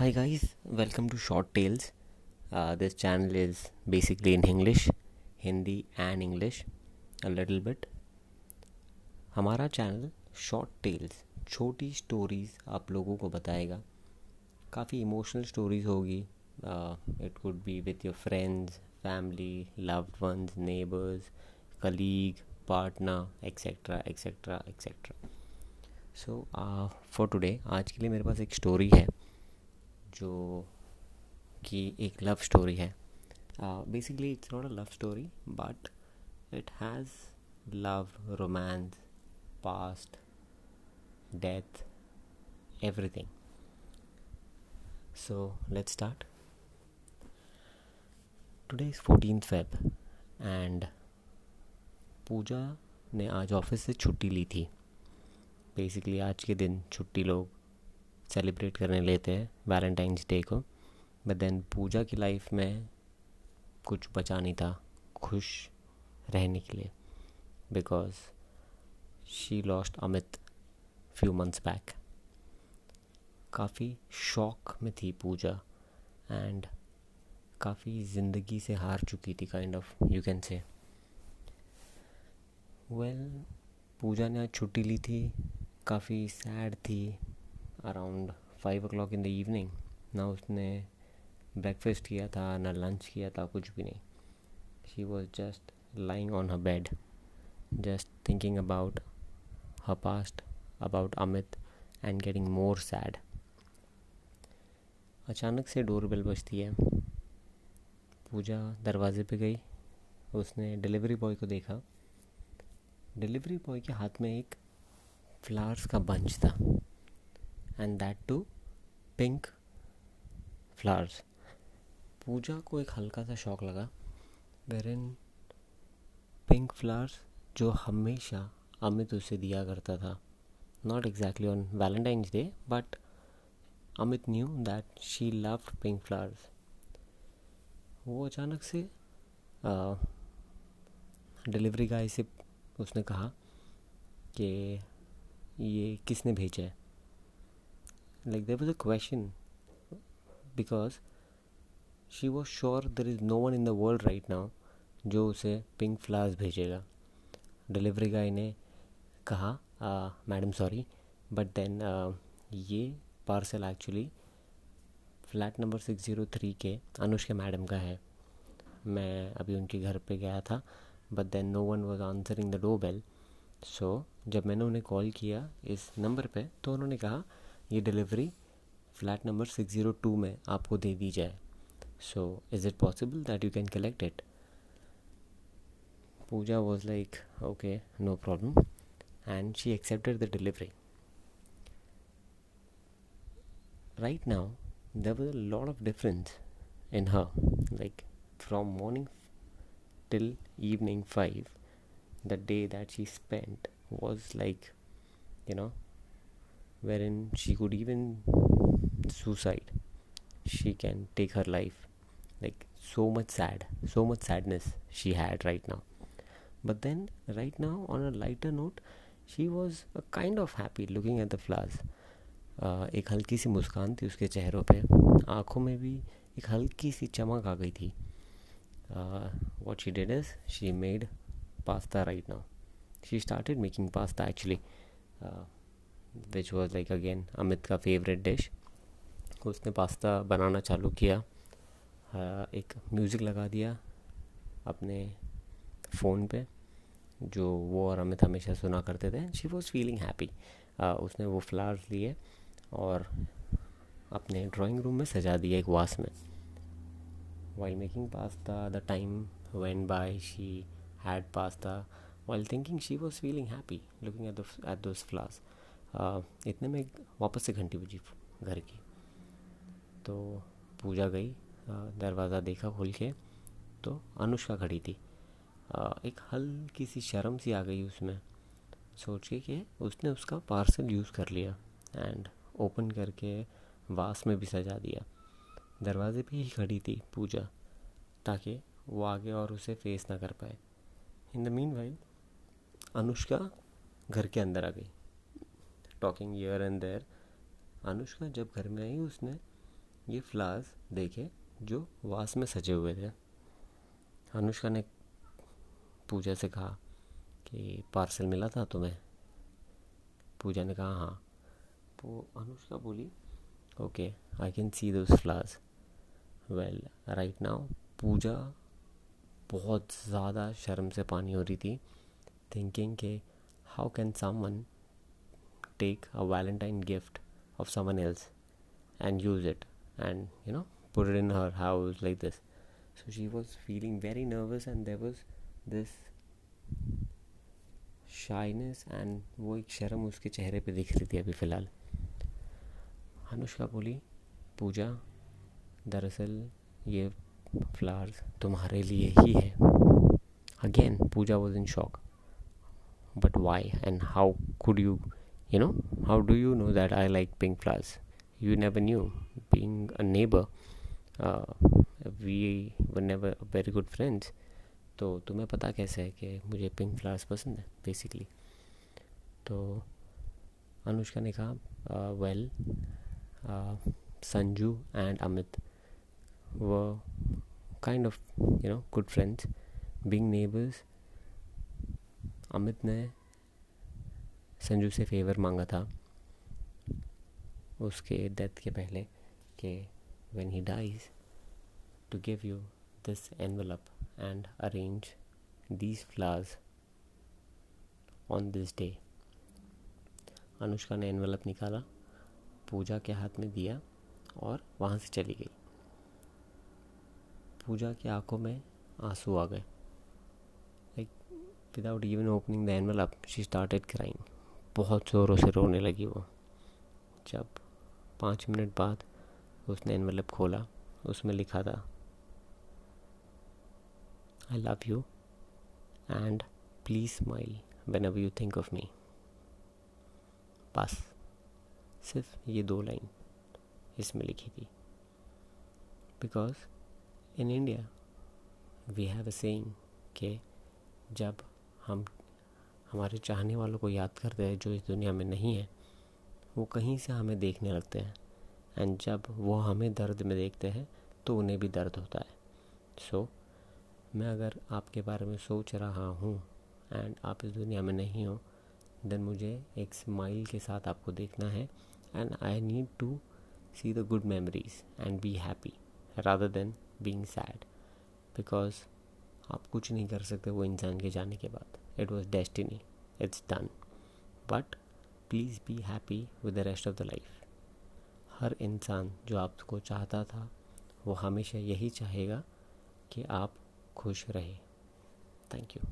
Hi guys, welcome to Short Tales. Uh, this channel is basically in English, Hindi and English, a little bit. हमारा channel short tales छोटी stories आप लोगों को बताएगा काफ़ी emotional stories होगी it could be with your friends family loved ones neighbours colleague partner etcetera etcetera etcetera so for today आज के लिए मेरे पास एक स्टोरी है जो कि एक लव स्टोरी है। Basically it's not a love story but it has love romance past death everything so let's start today is fourteen Feb and Puja ने आज ऑफ़िस से छुट्टी ली थी। बेसिकली आज के दिन छुट्टी लोग सेलिब्रेट करने लेते हैं वैलेंटाइंस डे को। बट देन पूजा की लाइफ में कुछ बचा नहीं था, खुश रहने के लिए। Because she lost Amit few months back काफ़ी शौक में थी पूजा एंड काफ़ी ज़िंदगी से हार चुकी थी kind of you can say well Puja ने आज छुट्टी ली थी, काफ़ी सैड थी around five o'clock in the evening ना उसने ब्रेकफास्ट किया था, ना लंच किया था, कुछ भी नहीं। She was just lying on her bed just thinking about her past about Amit and getting more sad अचानक से डोर बेल बजती है। पूजा दरवाजे पे गई। उसने डिलीवरी बॉय को देखा। डिलीवरी बॉय के हाथ में एक फ्लावर्स का बंच था। And that too pink flowers Puja को एक हल्का सा शौक लगा वेर इन पिंक फ्लावर्स जो हमेशा अमित उसे दिया करता था। Not exactly on Valentine's day but Amit knew that she love pink flowers वो अचानक से डिलीवरी गाय से उसने कहा कि ये किसने भेजा है? Like, there was a question because she was sure there is no one in the world right now जो उसे पिंक फ्लावर्स भेजेगा। डिलीवरी गाय ने कहा मैडम सॉरी बट देन ये parcel actually flat number six zero three के Anushka madam का है। मैं अभी उनके घर पे गया था but then no one was answering the door bell so जब मैंने उन्हें कॉल किया इस नंबर पे तो उन्होंने कहा ये delivery flat number six zero two में आपको दे दी जाए। So is it possible that you can collect it Puja was like okay no problem and she accepted the delivery right now there was a lot of difference in her like from morning till evening five the day that she spent was like you know wherein she could even suicide she can take her life like so much sad so much sadness she had right now but then right now on a lighter note she was a kind of happy looking at the flowers uh, एक हल्की सी मुस्कान थी उसके चेहरों पे आँखों में भी एक हल्की सी चमक आ गई थी what she did is she made pasta right now she started making pasta actually uh, which was like again Amit का फेवरेट डिश उसने पास्ता बनाना चालू किया। एक म्यूज़िक लगा दिया अपने फ़ोन पे, जो वो और अमित हमेशा सुना करते थे। शी वॉज़ फीलिंग हैप्पी उसने वो फ्लावर्स लिए और अपने ड्राइंग रूम में सजा दिया एक वास में। While making pasta the time when by she had pasta while thinking she was feeling happy looking at at those flowers इतने में वापस से घंटी बजी घर की। तो पूजा गई दरवाज़ा देखा खोल के तो अनुष्का खड़ी थी। एक हल्की सी शर्म सी आ गई उसमें। सोच के कि उसने उसका पार्सल यूज़ कर लिया एंड ओपन करके वास में भी सजा दिया। दरवाजे पे ही खड़ी थी पूजा, ताकि वो आगे और उसे फेस ना कर पाए। In the meanwhile Anushka घर के अंदर आ गई। Talking ear and there Anushka जब घर में आई, उसने ये फ्लावर्स देखे जो वास में सजे हुए थे। अनुष्का ने पूजा से कहा कि पार्सल मिला था तुम्हें? पूजा ने कहा हाँ। तो अनुष्का बोली okay I can see those flowers well right now Puja बहुत ज़्यादा शर्म से पानी हो रही थी थिंकिंग के how can someone take a Valentine gift of someone else and use it and you know put it in her house like this so she was feeling very nervous and there was this shyness and वो एक शर्म उसके चेहरे पे दिख रही थी अभी फ़िलहाल। अनुष्का बोली, पूजा, दरअसल ये फ्लावर्स तुम्हारे लिए ही है। Again Puja was in shock but why and how could you you know how do you know that I like pink flowers you never knew. Being a neighbor uh, we were never very good friends. तो तुम्हें पता कैसे है कि मुझे pink flowers पसंद है basically तो अनुष्का ने कहा वेल संजू एंड अमित वो kind of you know good friends being neighbours Amit ने संजू से फेवर मांगा था उसके डेथ के पहले कि when he dies to give you this envelope and arrange these flowers on this day Anushka ने एनवलप निकाला, पूजा के हाथ में दिया और वहाँ से चली गई। पूजा की आँखों में आँसू आ गए। Like without even opening the envelope she started crying बहुत ज़ोरों से रोने लगी वो। जब पाँच मिनट बाद उसने एनवलप खोला, उसमें लिखा था I love you and please please smile whenever you think of me बस, सिर्फ़ ये दो लाइन इसमें लिखी थी। Because in India we have a saying कि जब हम हमारे चाहने वालों को याद करते हैं जो इस दुनिया में नहीं है वो कहीं से हमें देखने लगते हैं। एंड जब वो हमें दर्द में देखते हैं तो उन्हें भी दर्द होता है। सो so, मैं अगर आपके बारे में सोच रहा हूँ एंड आप इस दुनिया में नहीं हो देन मुझे एक स्माइल के साथ आपको देखना है and I need to see the good memories and be happy rather than being sad because आप कुछ नहीं कर सकते वो इंसान के जाने के बाद। It was destiny. It's done. But please be happy with the rest of the life हर इंसान जो आपको चाहता था, वो हमेशा यही चाहेगा कि आप खुश रहें थैंक यू